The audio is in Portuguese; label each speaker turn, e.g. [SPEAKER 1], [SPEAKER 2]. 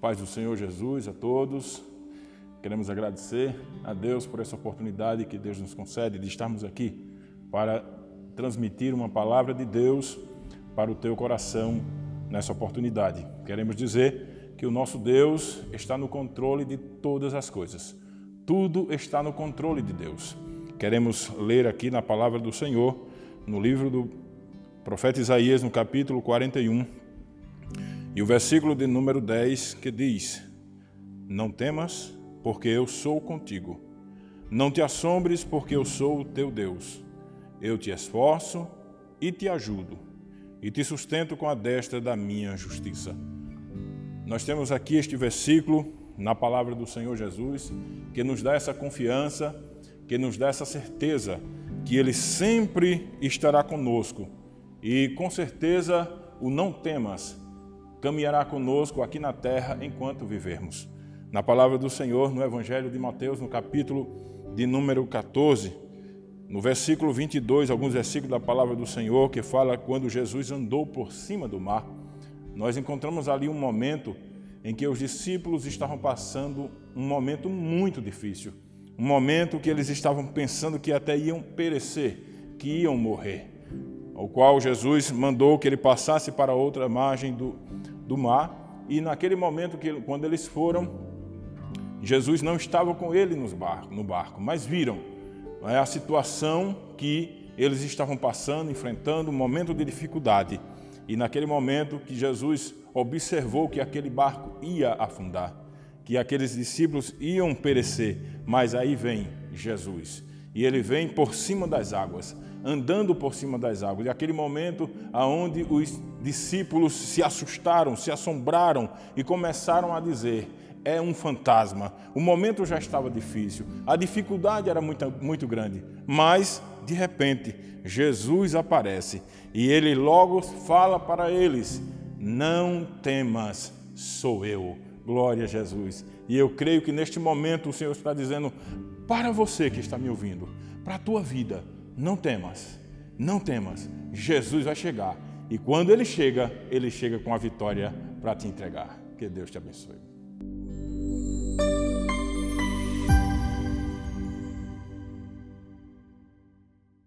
[SPEAKER 1] Paz do Senhor Jesus a todos. Queremos agradecer a Deus por essa oportunidade que Deus nos concede de estarmos aqui para transmitir uma palavra de Deus para o teu coração nessa oportunidade. Queremos dizer que o nosso Deus está no controle de todas as coisas. Tudo está no controle de Deus. Queremos ler aqui na palavra do Senhor, no livro do profeta Isaías, no capítulo 41, e o versículo de número 10 que diz: Não temas, porque eu sou contigo. Não te assombres, porque eu sou o teu Deus. Eu te esforço e te ajudo, e te sustento com a destra da minha justiça. Nós temos aqui este versículo na palavra do Senhor Jesus, que nos dá essa confiança, que nos dá essa certeza que Ele sempre estará conosco. E com certeza o não temas caminhará conosco aqui na terra enquanto vivermos. Na palavra do Senhor, no Evangelho de Mateus, no capítulo de número 14, no versículo 22, alguns versículos da palavra do Senhor que fala quando Jesus andou por cima do mar, nós encontramos ali um momento em que os discípulos estavam passando um momento muito difícil, um momento que eles estavam pensando que até iam perecer, que iam morrer, ao qual Jesus mandou que ele passasse para outra margem do, do mar, e naquele momento que quando eles foram, Jesus não estava com ele nos barco, no barco, mas viram é, a situação que eles estavam passando, enfrentando um momento de dificuldade. E naquele momento que Jesus observou que aquele barco ia afundar, que aqueles discípulos iam perecer, mas aí vem Jesus. E ele vem por cima das águas, andando por cima das águas. E aquele momento aonde os discípulos se assustaram, se assombraram e começaram a dizer: é um fantasma. O momento já estava difícil, a dificuldade era muito, muito grande, mas de repente Jesus aparece e ele logo fala para eles: Não temas, sou eu. Glória a Jesus. E eu creio que neste momento o Senhor está dizendo para você que está me ouvindo, para a tua vida, não temas, não temas. Jesus vai chegar. E quando ele chega, ele chega com a vitória para te entregar. Que Deus te abençoe.